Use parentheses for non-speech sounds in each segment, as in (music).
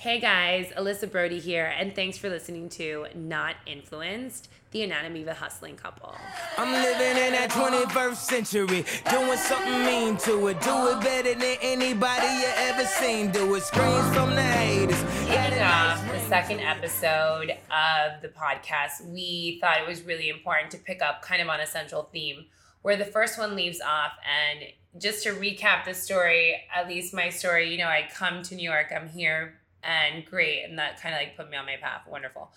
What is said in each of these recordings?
Hey guys, Alyssa Brody here, and thanks for listening to Not Influenced, the anatomy of a hustling couple. I'm living in that 21st century, doing something mean to it. Do it better than anybody you ever seen. Do it, screams from the haters. Kicking off the second episode of the podcast, we thought it was really important to pick up kind of on a central theme where the first one leaves off. And just to recap the story, at least my story, you know, I come to New York, I'm here and great and that kind of like put me on my path. Wonderful.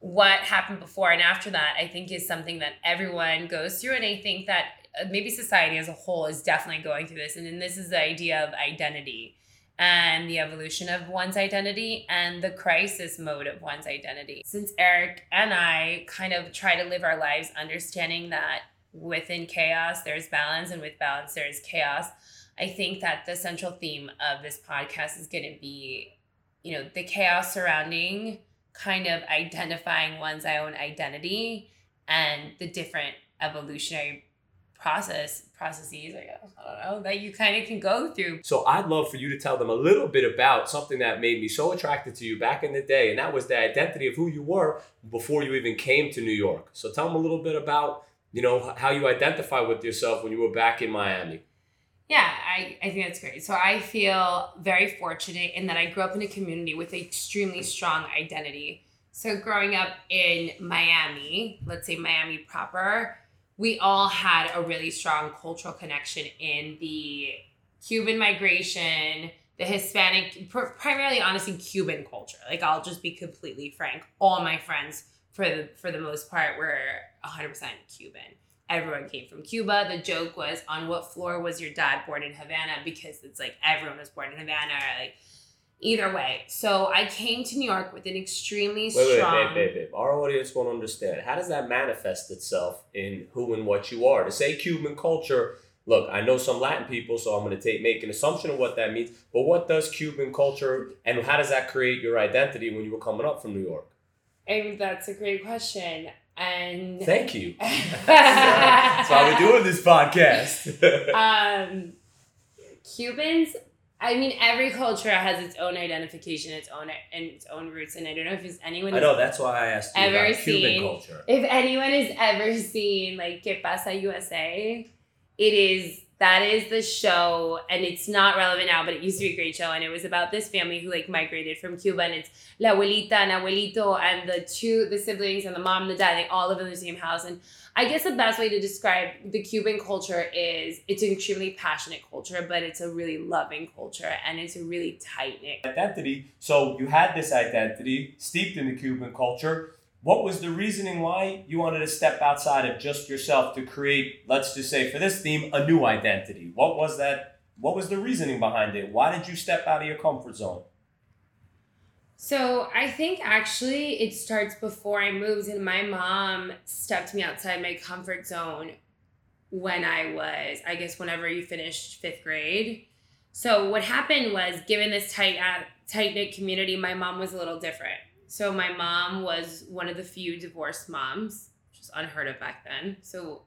What happened before and after that i think is something that everyone goes through and i think that uh, maybe society as a whole is definitely going through this and then this is the idea of identity and the evolution of one's identity and the crisis mode of one's identity. Since eric and i kind of try to live our lives understanding that within chaos there's balance and with balance there's chaos i think that the central theme of this podcast is going to be you know, the chaos surrounding kind of identifying one's own identity and the different evolutionary process processes I guess I don't know that you kind of can go through. So I'd love for you to tell them a little bit about something that made me so attracted to you back in the day, and that was the identity of who you were before you even came to New York. So tell them a little bit about you know how you identify with yourself when you were back in Miami. Yeah, I, I think that's great. So I feel very fortunate in that I grew up in a community with extremely strong identity. So growing up in Miami, let's say Miami proper, we all had a really strong cultural connection in the Cuban migration, the Hispanic, primarily honestly Cuban culture. Like I'll just be completely frank, all my friends for the for the most part were 100% Cuban everyone came from Cuba. The joke was on what floor was your dad born in Havana because it's like everyone was born in Havana. Like either way. So I came to New York with an extremely wait, strong. Wait, wait, wait, wait. Our audience won't understand. How does that manifest itself in who and what you are? To say Cuban culture. Look, I know some Latin people, so I'm going to take make an assumption of what that means. But what does Cuban culture, and how does that create your identity when you were coming up from New York? And that's a great question. And thank you. (laughs) That's why we're doing this podcast. (laughs) um, Cubans. I mean, every culture has its own identification, its own and its own roots, and I don't know if it's anyone. I know that's why I asked you ever seen, Cuban culture. If anyone has ever seen like "Que Pasa USA," it is that is the show and it's not relevant now but it used to be a great show and it was about this family who like migrated from cuba and it's la abuelita and abuelito and the two the siblings and the mom and the dad they all live in the same house and i guess the best way to describe the cuban culture is it's an extremely passionate culture but it's a really loving culture and it's a really tight knit identity. So you had this identity steeped in the cuban culture what was the reasoning why you wanted to step outside of just yourself to create let's just say for this theme a new identity? What was that what was the reasoning behind it? Why did you step out of your comfort zone? So i think actually it starts before i moved and my mom stepped me outside my comfort zone when i was i guess whenever you finished fifth grade. So what happened was given this tight uh, tight knit community my mom was a little different so my mom was one of the few divorced moms, which was unheard of back then. So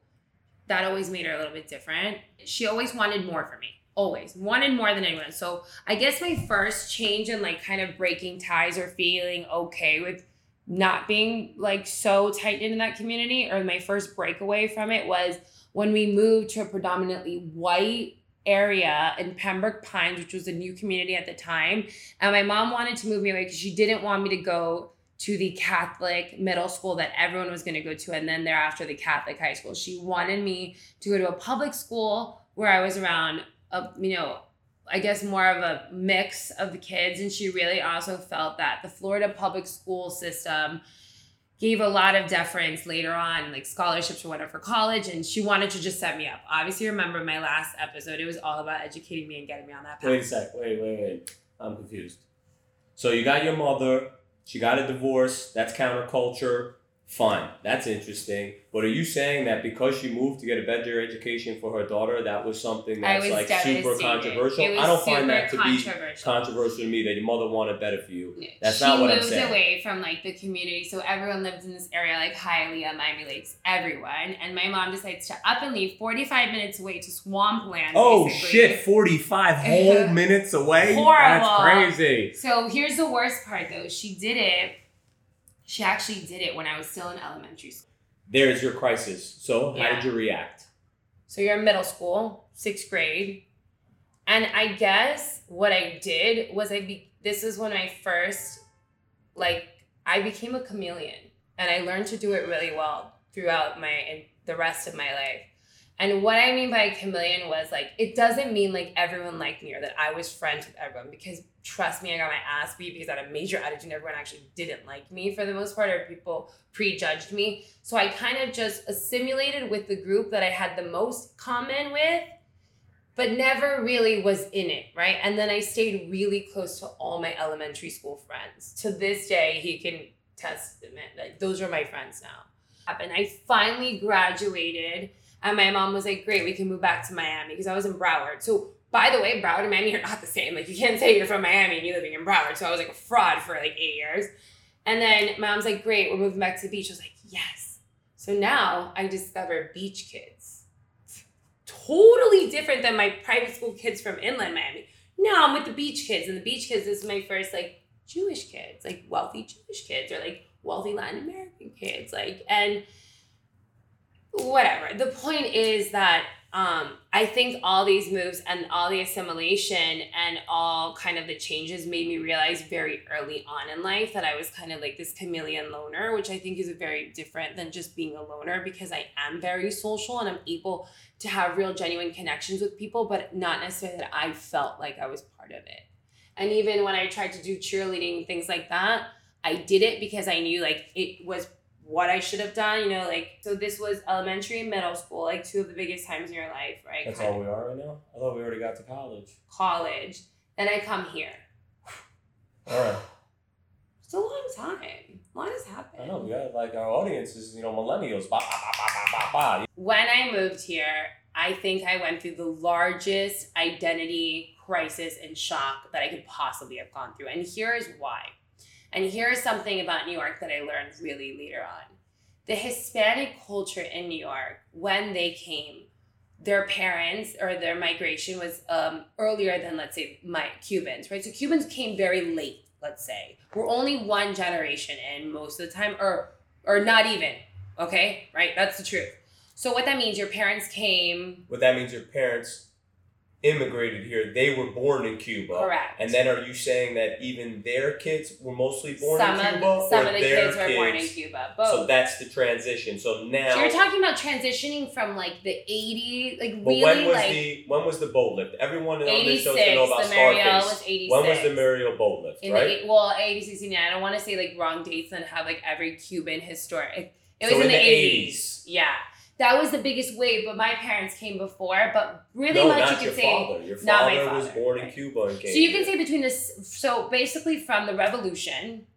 that always made her a little bit different. She always wanted more for me. Always wanted more than anyone. So I guess my first change in like kind of breaking ties or feeling okay with not being like so tight in that community or my first breakaway from it was when we moved to a predominantly white area in Pembroke Pines, which was a new community at the time. And my mom wanted to move me away because she didn't want me to go to the Catholic middle school that everyone was going to go to, and then thereafter the Catholic high school. She wanted me to go to a public school where I was around, a, you know, I guess more of a mix of the kids. And she really also felt that the Florida public school system gave a lot of deference later on, like scholarships or whatever for college, and she wanted to just set me up. Obviously, remember my last episode, it was all about educating me and getting me on that path. Wait a sec, wait, wait, wait. I'm confused. So you got your mother, she got a divorce, that's counterculture. Fine, that's interesting. But are you saying that because she moved to get a better education for her daughter, that was something that's was like super controversial? I don't find that to be controversial. to me that your mother wanted better for you. Yeah. That's she not what I'm moved saying. away from like the community, so everyone lives in this area like Hialeah, Miami Lakes, everyone. And my mom decides to up and leave 45 minutes away to swampland. Oh basically. shit, 45 whole (laughs) minutes away? Horrible. That's crazy. So here's the worst part though. She did it. She actually did it when I was still in elementary school. There's your crisis. So, how Yeah. did you react? So you're in middle school, sixth grade. And I guess what I did was I be this is when I first like I became a chameleon and I learned to do it really well throughout my and the rest of my life. And what I mean by a chameleon was like it doesn't mean like everyone liked me or that I was friends with everyone because trust me, I got my ass beat because I had a major attitude and everyone actually didn't like me for the most part or people prejudged me. So I kind of just assimilated with the group that I had the most common with, but never really was in it, right? And then I stayed really close to all my elementary school friends. To this day, he can testament like those are my friends now. And I finally graduated, and my mom was like, "Great, we can move back to Miami," because I was in Broward. So by the way, Broward and Miami are not the same. Like you can't say you're from Miami and you're living in Broward. So I was like a fraud for like eight years. And then mom's like, great, we're moving back to the beach. I was like, yes. So now I discover beach kids. Totally different than my private school kids from inland Miami. Now I'm with the beach kids, and the beach kids is my first like Jewish kids, like wealthy Jewish kids, or like wealthy Latin American kids, like and whatever. The point is that um, I think all these moves and all the assimilation and all kind of the changes made me realize very early on in life that I was kind of like this chameleon loner, which I think is very different than just being a loner because I am very social and I'm able to have real genuine connections with people, but not necessarily that I felt like I was part of it. And even when I tried to do cheerleading, things like that, I did it because I knew like it was what I should have done, you know, like so this was elementary and middle school, like two of the biggest times in your life, right? That's Kind all of we are right now? I thought we already got to college. college. Then I come here. (sighs) All right. It's a long time. A lot has happened. I know, we got like our audience is, you know, millennials. Ba, ba, ba, ba, ba, ba, ba. When I moved here, I think I went through the largest identity crisis and shock that I could possibly have gone through. And here is why. And here is something about New York that I learned really later on. The Hispanic culture in New York, when they came, their parents or their migration was um, earlier than, let's say, my Cubans, right? So Cubans came very late, let's say. We're only one generation in most of the time, or or not even, okay? Right? That's the truth. So what that means, your parents came, What that means your parents immigrated here. They were born in Cuba. correct. And then are you saying that even their kids were mostly born some in of, Cuba? some of the their kids were born in? Cuba. Both. So that's the transition. So now So you're talking about transitioning from like the 80s, like But really when was like the when was the boat lift? Everyone on this 86. show to know about The Mariel was 86. When was the Mariel boat lift, in right? the well 80s 69 i don't want to say like wrong dates and have like every cuban historic it was So in, in the, the 80s. 80s. yeah that was the biggest wave but my parents came before but really no, much you could say father. Your not my father was father, born in. Cuba and came so you can here. say between this so basically from the revolution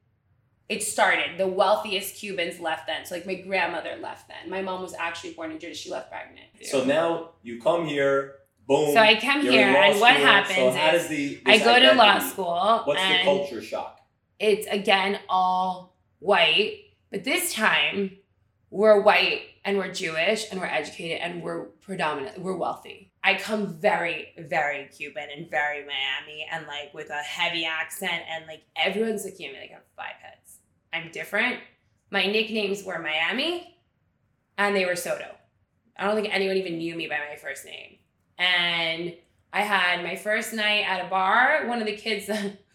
it started the wealthiest cubans left then so like my grandmother left then my mom was actually born in jersey she left pregnant So now you come here, boom. so i come here and what school. happens So how is does the i go to law school What's the culture shock? it's again all white, but this time we're white and we're Jewish and we're educated and we're predominant, we're wealthy. I come very, very Cuban and very Miami and like with a heavy accent and like everyone's looking at me like I have five heads. I'm different. My nicknames were Miami and they were Soto. I don't think anyone even knew me by my first name. And I had my first night at a bar. One of the kids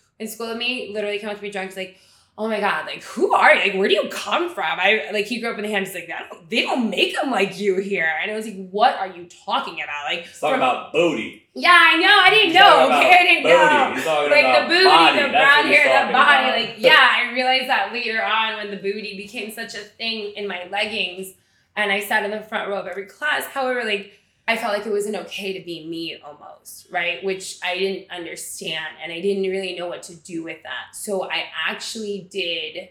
(laughs) in school with me literally came up to me drunk. He's like, "Oh my god, like who are you? Like where do you come from?" I like he grew up in the Hamptons. Like I don't, they don't make them like you here. And I was like, "What are you talking about?" Like He's talking from- about booty. yeah, I know. I didn't He's know. (laughs) Okay, I didn't know like the booty, body. the brown hair, the body. about. Like, yeah, I realized that later on when the booty became such a thing in my leggings and I sat in the front row of every class. However, like, I felt like it wasn't okay to be me almost, right? Which I didn't understand and I didn't really know what to do with that. So I actually did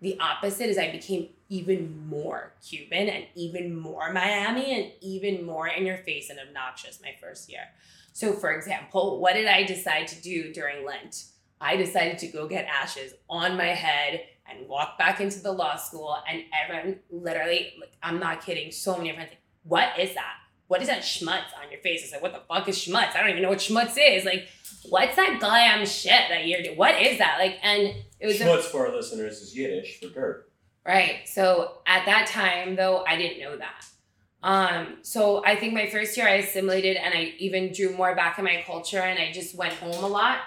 the opposite is I became even more Cuban and even more Miami and even more in your face and obnoxious my first year. So, for example, what did I decide to do during Lent? I decided to go get ashes on my head and walk back into the law school. And everyone, literally, like, I'm not kidding, so many friends, like, what is that? What is that schmutz on your face? It's like, what the fuck is schmutz? I don't even know what schmutz is. Like, what's that glam shit that you're doing? What is that? Like, and it was schmutz a, for our listeners is Yiddish for dirt. Right. So at that time, though, I didn't know that. Um, so I think my first year I assimilated and I even drew more back in my culture and I just went home a lot.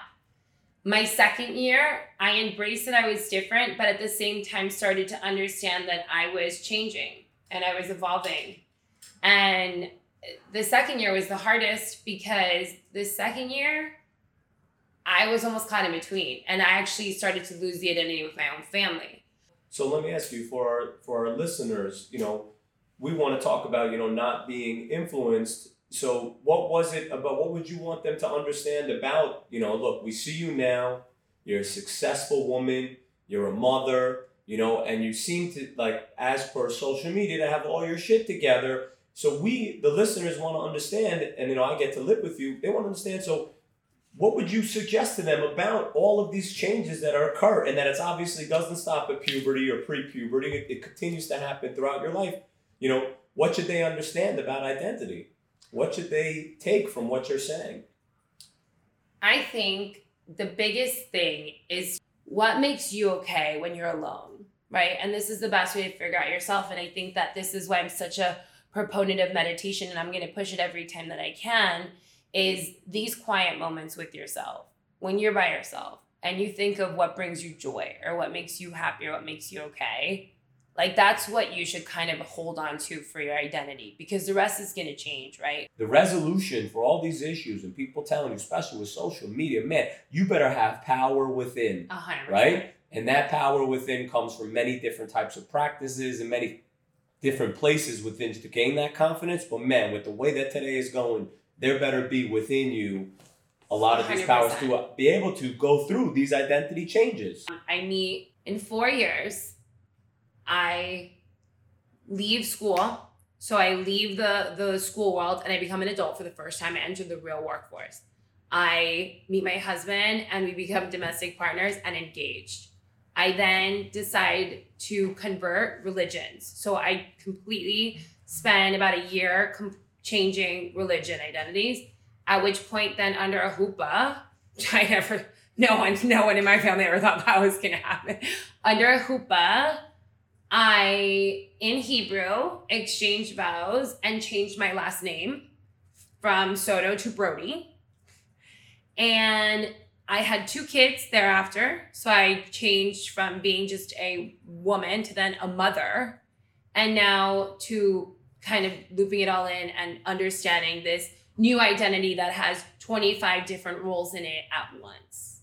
My second year, I embraced that I was different, but at the same time started to understand that I was changing and I was evolving. And the second year was the hardest because the second year, I was almost caught in between and I actually started to lose the identity with my own family. So let me ask you for our for our listeners, you know, we want to talk about, you know, not being influenced. So what was it about what would you want them to understand about, you know, look, we see you now, you're a successful woman, you're a mother, you know, and you seem to like as per social media to have all your shit together. So we the listeners want to understand and you know, I get to live with you. They want to understand so what would you suggest to them about all of these changes that are occur and that it's obviously doesn't stop at puberty or pre-puberty it, it continues to happen throughout your life. You know what should they understand about identity? What should they take from what you're saying? I think the biggest thing is what makes you okay when you're alone right? And this is the best way to figure out yourself and i think that this is why i'm such a proponent of meditation and i'm going to push it every time that i can is these quiet moments with yourself. When you're by yourself and you think of what brings you joy or what makes you happy or what makes you okay like that's what you should kind of hold on to for your identity because the rest is going to change right? The resolution for all these issues and people telling you especially with social media man you better have power within 100%. right? And that power within comes from many different types of practices and many different places within to gain that confidence but man with the way that today is going there better be within you a lot of these 100%. powers to uh, be able to go through these identity changes. I meet in four years, I leave school. So I leave the, the school world and I become an adult for the first time. I enter the real workforce. I meet my husband and we become domestic partners and engaged. I then decide to convert religions. So I completely spend about a year com- changing religion identities. At which point, then under a huppah, (laughs) which I never, no one, no one in my family ever thought that was gonna happen. Under a huppah, I, in Hebrew, exchanged vows and changed my last name from Soto to Brody. And I had two kids thereafter. So I changed from being just a woman to then a mother. And now to kind of looping it all in and understanding this new identity that has 25 different roles in it at once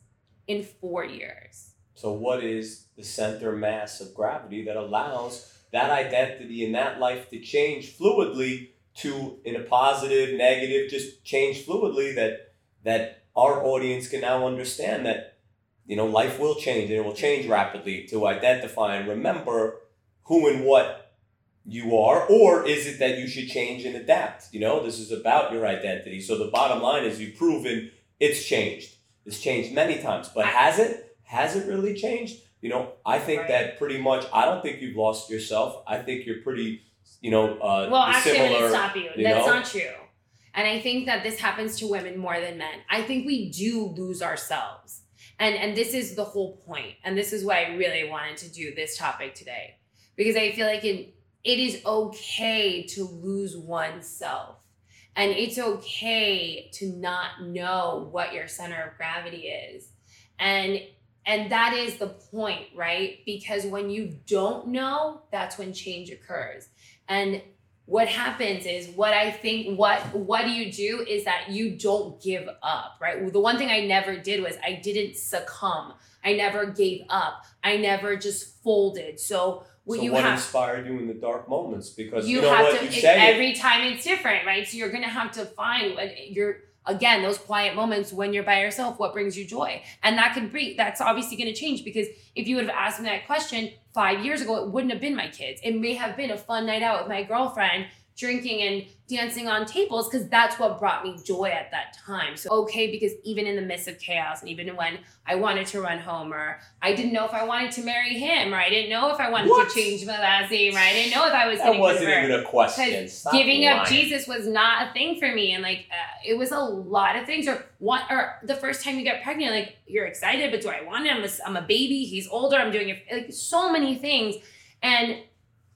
in four years. So, what is the center mass of gravity that allows that identity and that life to change fluidly to in a positive, negative, just change fluidly that that our audience can now understand that you know life will change and it will change rapidly to identify and remember who and what you are, or is it that you should change and adapt? You know, this is about your identity. So the bottom line is you've proven it's changed. It's changed many times, but has it? Has it really changed? You know, I think right. that pretty much. I don't think you've lost yourself. I think you're pretty, you know, uh, well. Actually, I'm gonna stop you. you That's know? not true. And I think that this happens to women more than men. I think we do lose ourselves. And and this is the whole point. And this is why I really wanted to do this topic today. Because I feel like in it is okay to lose oneself. And it's okay to not know what your center of gravity is. And and that is the point, right? Because when you don't know, that's when change occurs. And what happens is what I think what what do you do is that you don't give up, right? The one thing I never did was I didn't succumb. I never gave up. I never just folded. So what so you what have, inspired you in the dark moments? Because you, you know have what to, you say every it, time it's different, right? So you're gonna have to find what you're again those quiet moments when you're by yourself what brings you joy? And that could be that's obviously going to change because if you would have asked me that question five years ago it wouldn't have been my kids. It may have been a fun night out with my girlfriend drinking and dancing on tables because that's what brought me joy at that time. So okay, because even in the midst of chaos and even when I wanted to run home or I didn't know if I wanted to marry him or I didn't know if I wanted What? to change my last name or I didn't know if I was going to wasn't even a question. Stop giving up. Jesus was not a thing for me, and like uh, it was a lot of things. Or what? Or the first time you get pregnant, like you're excited, but do I want him? I'm a baby. He's older. I'm doing it. Like so many things, and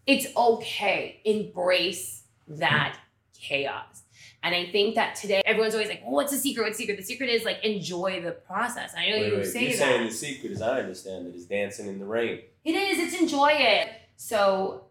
it's okay. Embrace that chaos. And I think that today everyone's always like, well, "What's the secret? What's the secret?" The secret is like enjoy the process. I know Wait, you wait, say you're that. saying the secret, as I understand it, is dancing in the rain. It is. It's enjoy it. So,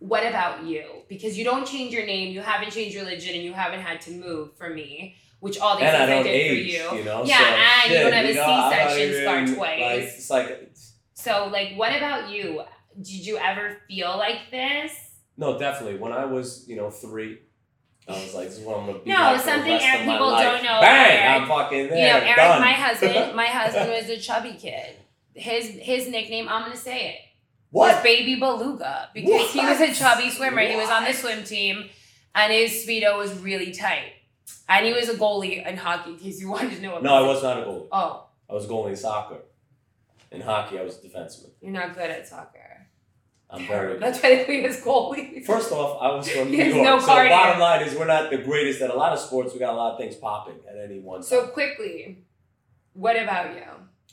what about you? Because you don't change your name, you haven't changed religion, and you haven't had to move for me, which all these and things I, don't did age, for you. know. Yeah, so, and you don't have a know, C-section even, scar Like, twice. it's like it's- So, like, what about you? Did you ever feel like this? No, definitely. When I was, you know, three, I was like, "This is what I'm gonna be." No, like something Eric people life. don't know Bang! Eric. I'm fucking there. you know, Eric, done. my husband, (laughs) my husband was a chubby kid. His his nickname, I'm gonna say it. was what? Baby Beluga because he was a chubby swimmer. He was on the swim team, and his speedo was really tight. And he was a goalie in hockey. In case you (laughs) wanted to know. What No, I was not a goalie. Oh, I was a goalie in soccer. In hockey, I was a defenseman. you're not good at soccer. I'm very good. That's why they you as goalie. First off, I was from (laughs) New York. no so bottom line is we're not the greatest at a lot of sports. We got a lot of things popping at any one time. So quickly, what about you?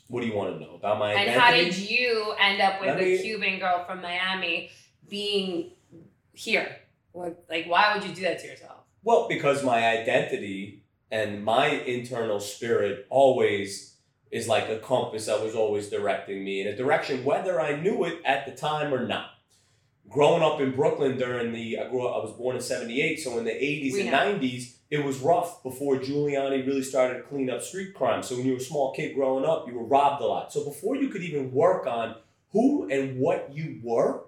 what do you want to know about my And how did you end up with a Cuban girl from Miami being here? Like, why would you do that to yourself? Well, because my identity and my internal spirit always is like a compass that was always directing me in a direction, whether I knew it at the time or not. Growing up in Brooklyn during the, I grew up, I was born in 78, so in the 80s We and know. 90s, it was rough before Giuliani really started to clean up street crime. So when you were a small kid growing up, you were robbed a lot. So before you could even work on who and what you were,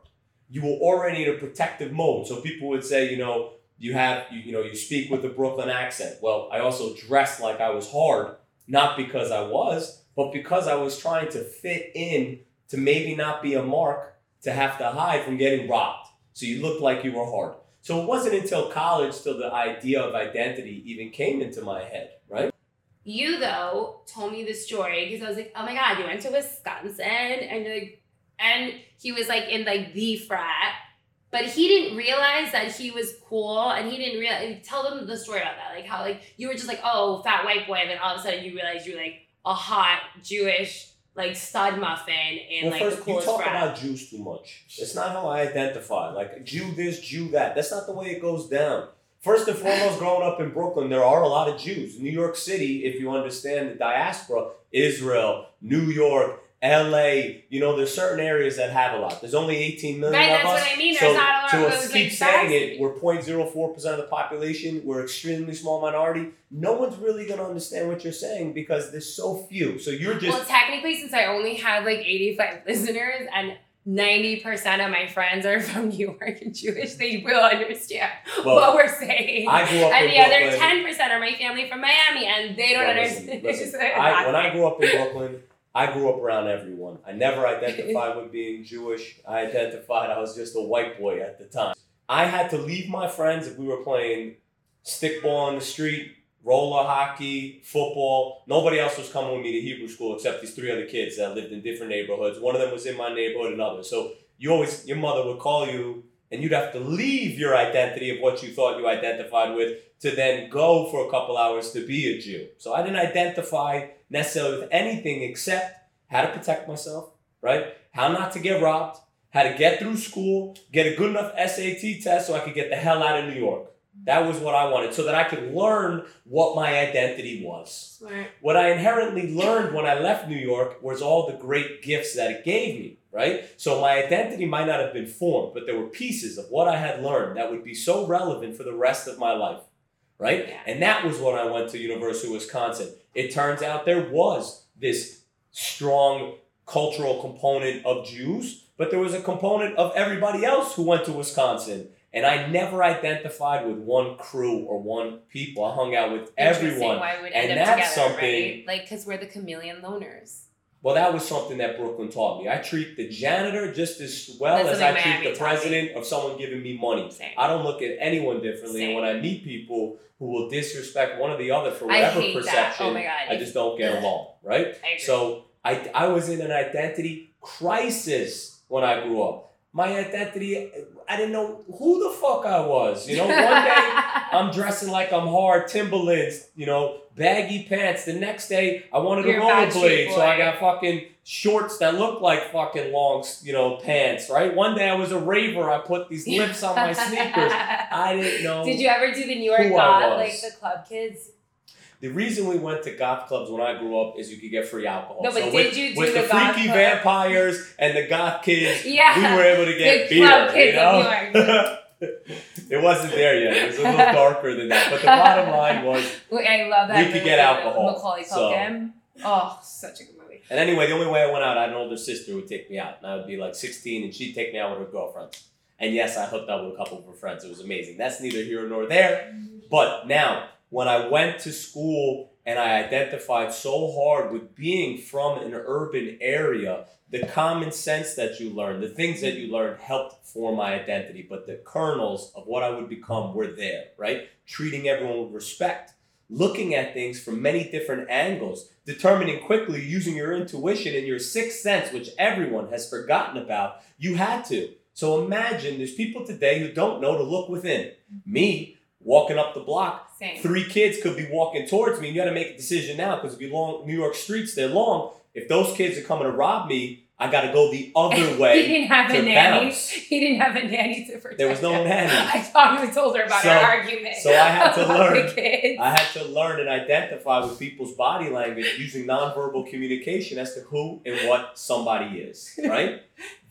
you were already in a protective mode. So people would say, you know, you have you, you know you speak with a Brooklyn accent. Well, I also dressed like I was hard, not because I was, but because I was trying to fit in to maybe not be a mark to have to hide from getting robbed. So you looked like you were hard. So it wasn't until college till the idea of identity even came into my head, right? You though told me the story because I was like, oh my god, you went to Wisconsin and like, and he was like in like the frat, but he didn't realize that he was cool and he didn't realize. Tell them the story about that, like how like you were just like oh fat white boy, and then all of a sudden you realize you're like a hot Jewish like stud muffin in well, like first the you talk frat. about Jews too much. It's not how I identify. Like Jew this, Jew that. That's not the way it goes down. First and foremost, growing up in Brooklyn, there are a lot of Jews. New York City, if you understand the diaspora, Israel, New York, LA, you know, there's certain areas that have a lot. There's only 18 million Right, of that's us. what I mean. So There's not a lot to of us keep like, saying it, we're 0.04% of the population. We're extremely small minority. No one's really going to understand what you're saying because there's so few. So you're just well, technically, since I only have like 85 (laughs) listeners and 90% of my friends are from (laughs) New York and Jewish, they will understand (laughs) Well, what we're saying. I grew up and the other 10% are my family from Miami and they don't Well, listen, understand. listen. I, when I grew up in Brooklyn, I grew up around everyone. I never identified (laughs) with being Jewish. I identified I was just a white boy at the time. I had to leave my friends if we were playing stickball on the street, roller hockey, football. Nobody else was coming with me to Hebrew school except these three other kids that lived in different neighborhoods. One of them was in my neighborhood, another. So you always, your mother would call you, and you'd have to leave your identity of what you thought you identified with to then go for a couple hours to be a Jew. So I didn't identify necessarily with anything except how to protect myself, right? How not to get robbed, how to get through school, get a good enough SAT test so I could get the hell out of New York. That was what I wanted, so that I could learn what my identity was. Smart. What I inherently learned when I left New York was all the great gifts that it gave me, right? So my identity might not have been formed, but there were pieces of what I had learned that would be so relevant for the rest of my life, right? Yeah. And that was when I went to University of Wisconsin. It turns out there was this strong cultural component of Jews, but there was a component of everybody else who went to Wisconsin. And I never identified with one crew or one people. I hung out with everyone. Why would And that's together, something- right? Like, because we're the chameleon loners. Well, that was something that Brooklyn taught me. I treat the janitor just as well That's as I treat Miami the president of someone giving me money. Same. I don't look at anyone differently. And when I meet people who will disrespect one or the other for whatever hate that. Oh perception, Oh. I just don't get Ugh. along, right? I. So I, I was in an identity crisis when I grew up. My identity, I didn't know who the fuck I was. You know, one day (laughs) I'm dressing like I'm hard, Timberlands, you know, baggy pants. The next day I wanted You're a rollerblade, so I got fucking shorts that look like fucking long, you know, pants. Right? One day I was a raver. I put these lips on my sneakers. (laughs) I didn't know. Did you ever do the New York God, like the club kids? The reason we went to goth clubs when I grew up is you could get free alcohol. No, but so did with, you do with the the, freaky club? vampires and the goth kids, Yeah. we were able to get The beer. club kids you know? (laughs) It wasn't there yet. It was a little darker than that. But the bottom line was, (laughs) I love that. We could get alcohol, Macaulay so-. Oh, such a good movie. and anyway, the only way I went out, I had an older sister who would take me out, and I would be like 16, and she'd take me out with her girlfriends. And yes, I hooked up with a couple of her friends. It was amazing. That's neither here nor there. But now, when I went to school and I identified so hard with being from an urban area, the common sense that you learned, the things that you learned helped form my identity. But the kernels of what I would become were there, right? Treating everyone with respect, looking at things from many different angles, determining quickly using your intuition and your sixth sense, which everyone has forgotten about. You had to. So imagine there's people today who don't know to look within. Me, walking up the block, Same. three kids could be walking towards me, and you got to make a decision now because if you long New York streets, they're long. If those kids are coming to rob me, I got to go the other (laughs) way. he didn't have a nanny. bounce. He didn't have a nanny to protect. There was no him. nanny. (laughs) I thought we told her about So- our argument. so I had to (laughs) learn. I had to learn and identify with people's body language using nonverbal communication as to who and what somebody is, right?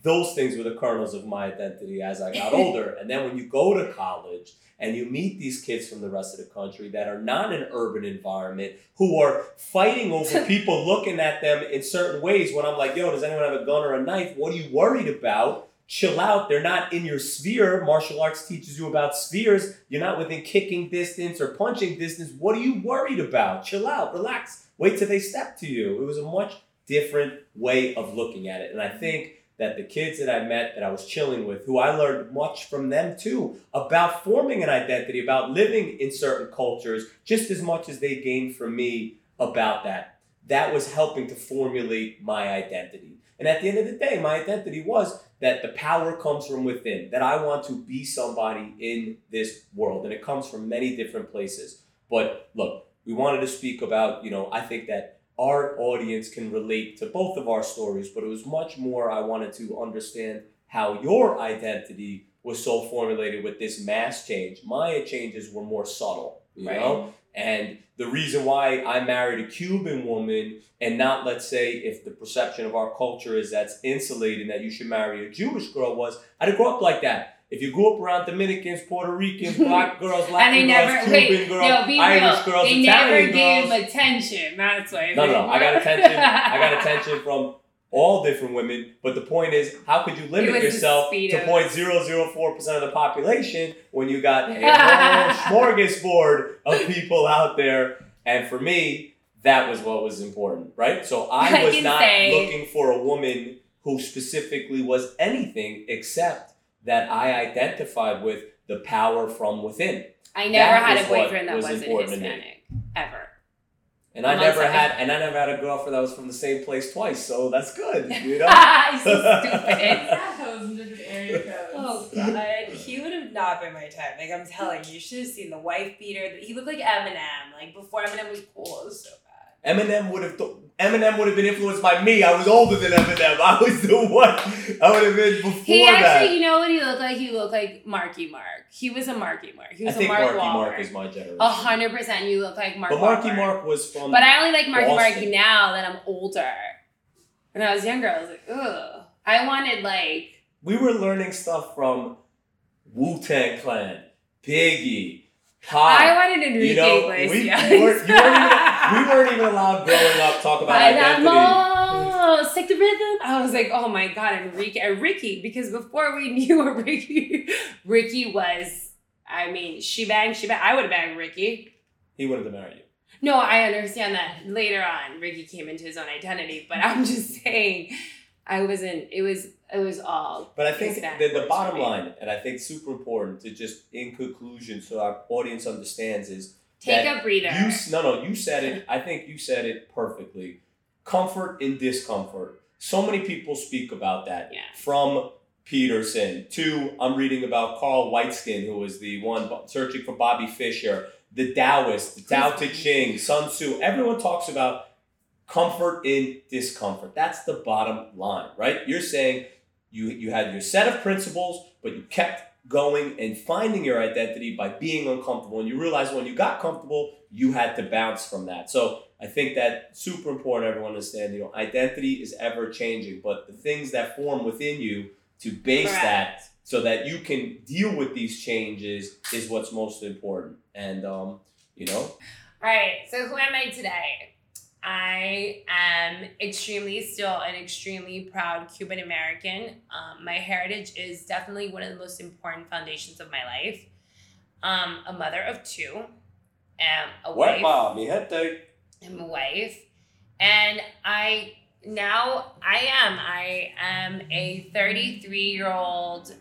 Those things were the kernels of my identity as I got older. And then when you go to college and you meet these kids from the rest of the country that are not in an urban environment who are fighting over (laughs) people looking at them in certain ways, when I'm like, yo, does anyone have a gun or a knife? What are you worried about? Chill out. They're not in your sphere. Martial arts teaches you about spheres. You're not within kicking distance or punching distance. What are you worried about? Chill out. Relax. Wait till they step to you. It was a much different way of looking at it. And I think that the kids that I met that I was chilling with, who I learned much from them too, about forming an identity, about living in certain cultures, just as much as they gained from me about that. That was helping to formulate my identity. And at the end of the day, my identity was that the power comes from within, that I want to be somebody in this world. And it comes from many different places. But look, we wanted to speak about, you know, I think that our audience can relate to both of our stories, but it was much more I wanted to understand how your identity was so formulated with this mass change. My changes were more subtle, you Right. know? And the reason why I married a Cuban woman and not, let's say, if the perception of our culture is that's insulating that you should marry a Jewish girl was I didn't grow up like that. If you grew up around Dominicans, Puerto Ricans, (laughs) black girls, and Latin they girls, never Cuban wait, girls, no, be Irish real. girls, they Italian never girls. gave attention. That's why. No, no, no. I got attention. I got (laughs) attention from all different women. But the point is, how could you limit yourself to of- 0.004 percent of the population when you got a (laughs) whole smorgasbord of people out there? And for me, that was what was important, right? So I I was not say- looking for a woman who specifically was anything except that I identified with the power from within. I never That had a boyfriend that was wasn't important to me. Hispanic ever. And I never sorry. had, and I never had a girlfriend that was from the same place twice. So that's good, (laughs) you know. He's so (laughs) stupid. Thousand different area (laughs) codes. Oh god. He would have not been my type. Like I'm telling you, you should have seen the wife beater. He looked like Eminem. Like before Eminem was cool. It was so bad. Eminem would have, th- Eminem would have been influenced by me. I was older than Eminem. (laughs) I was the one. I would have been before He that. actually, you know what he looked like? He looked like Marky Mark. He was a Marky Mark. He was a think Mark Marky Wahlberg. Mark is my generation. A hundred percent, you look like Marky Mark. But Marky Wahlberg. Mark was from. But I only like Marky Mark now that I'm older. When I was younger, I was like, ugh. I wanted like we were learning stuff from Wu Tang Clan, Biggie, Pop. I wanted Enrique you know, Iglesias. we, we, weren't, you weren't even, (laughs) we weren't even allowed growing up talk about By identity. amor. little stick the rhythm. I was like, oh my god, Enrique and Ricky, because before we (laughs) knew what Ricky, Ricky was. I mean, she banged, she banged. I would have banged Ricky. He wanted to marry you. No, I understand that later on Ricky came into his own identity, but I'm just saying, I wasn't. It was. It was all. But I think the, the bottom line, and I think super important to just in conclusion, so our audience understands, is Take a breather. You no no you said it. I think you said it perfectly. Comfort in discomfort. So many people speak about that. Yeah. From Peterson to I'm reading about Carl Waitzkin, who was the one searching for Bobby Fischer, the Taoist, the Tao Te Ching, Sun Tzu. Everyone talks about comfort in discomfort. That's the bottom line, right? You're saying you you had your set of principles, but you kept going and finding your identity by being uncomfortable. And you realize when you got comfortable, you had to bounce from that. So I think that super important everyone understand, you know, identity is ever changing, but the things that form within you to base that so that you can deal with these changes is what's most important. And um, you know, All right. So who am I today? I am extremely still an extremely proud Cuban American. Um, my heritage is definitely one of the most important foundations of my life. Um, a mother of two, and a wife. Wepa, mi gente. I'm a wife, and I now I am I am a 33 year old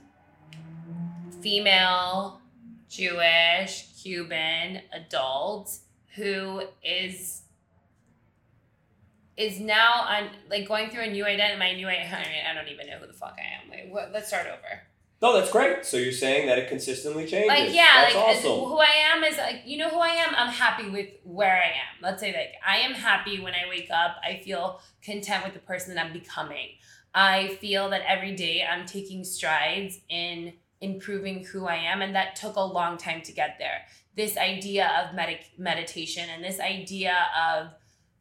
female Jewish Cuban adult who is is now on like going through a new identity. My new identity. (laughs) I mean, I don't even know who the fuck I am. Wait, what, let's start over. No, that's great. So you're saying that it consistently changes. Like yeah, that's like awesome. who I am is like you know who I am. I'm happy with where I am. Let's say like I am happy when I wake up. I feel content with the person that I'm becoming. I feel that every day I'm taking strides in improving who I am, and that took a long time to get there. This idea of medic meditation and this idea of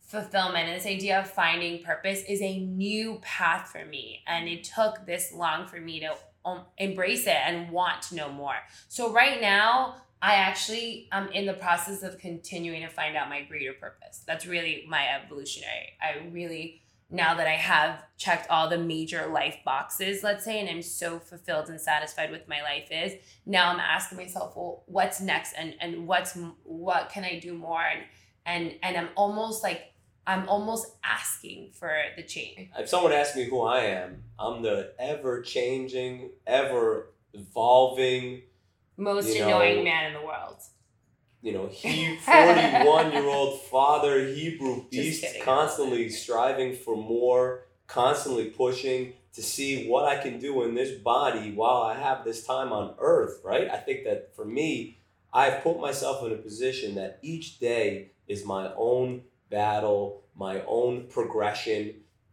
fulfillment and this idea of finding purpose is a new path for me, and it took this long for me to um, embrace it and want to know more. So right now, I actually am in the process of continuing to find out my greater purpose. That's really my evolutionary. I really now that I have checked all the major life boxes, let's say, and I'm so fulfilled and satisfied with my life is, now I'm asking myself, well, what's next and and what's what can I do more and and and I'm almost like I'm almost asking for the change. if someone asks me who I am, I'm the ever changing, ever evolving, Most You know- annoying man in the world. you know, he (laughs) 41 year old father, Hebrew beast, kidding. constantly striving for more, constantly pushing to see what I can do in this body while I have this time on earth, right? I think that for me, I've put myself in a position that each day is my own battle, my own progression.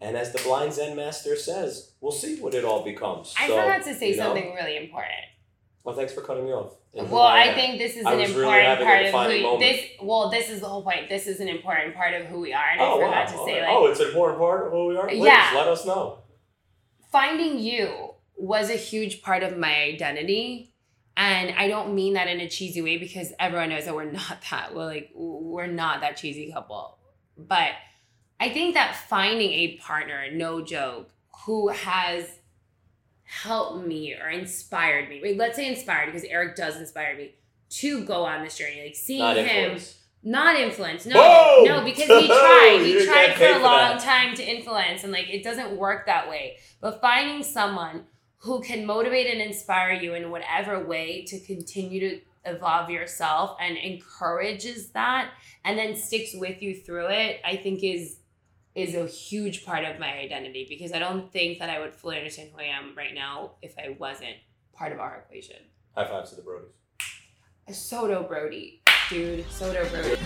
And as the blind Zen master says, we'll see what it all becomes. I So, forgot to say you know- something really important. Well, thanks for cutting me off. And Well, I think this is I an was really important part of who moment. this. Well, this is the whole point. This is an important part of who we are, and I Oh, forgot wow. to say oh, like it's an important part of who we are? Please, Yeah. let us know. finding you was a huge part of my identity, and I don't mean that in a cheesy way because everyone knows that we're not that. We're like we're not that cheesy couple, but I think that finding a partner, no joke, who has helped me or inspired me. Wait, let's say inspired because Eric does inspire me to go on this journey. Like seeing Not him. influence. Not influence. No, Boom! no, because he (laughs) tried. He tried for a for long that. time to influence, and like it doesn't work that way. But finding someone who can motivate and inspire you in whatever way to continue to evolve yourself and encourages that, and then sticks with you through it, I think is is a huge part of my identity because I don't think that I would fully understand who I am right now if I wasn't part of our equation. High fives to the Brodies. Soto Brody, dude. Soto Brody.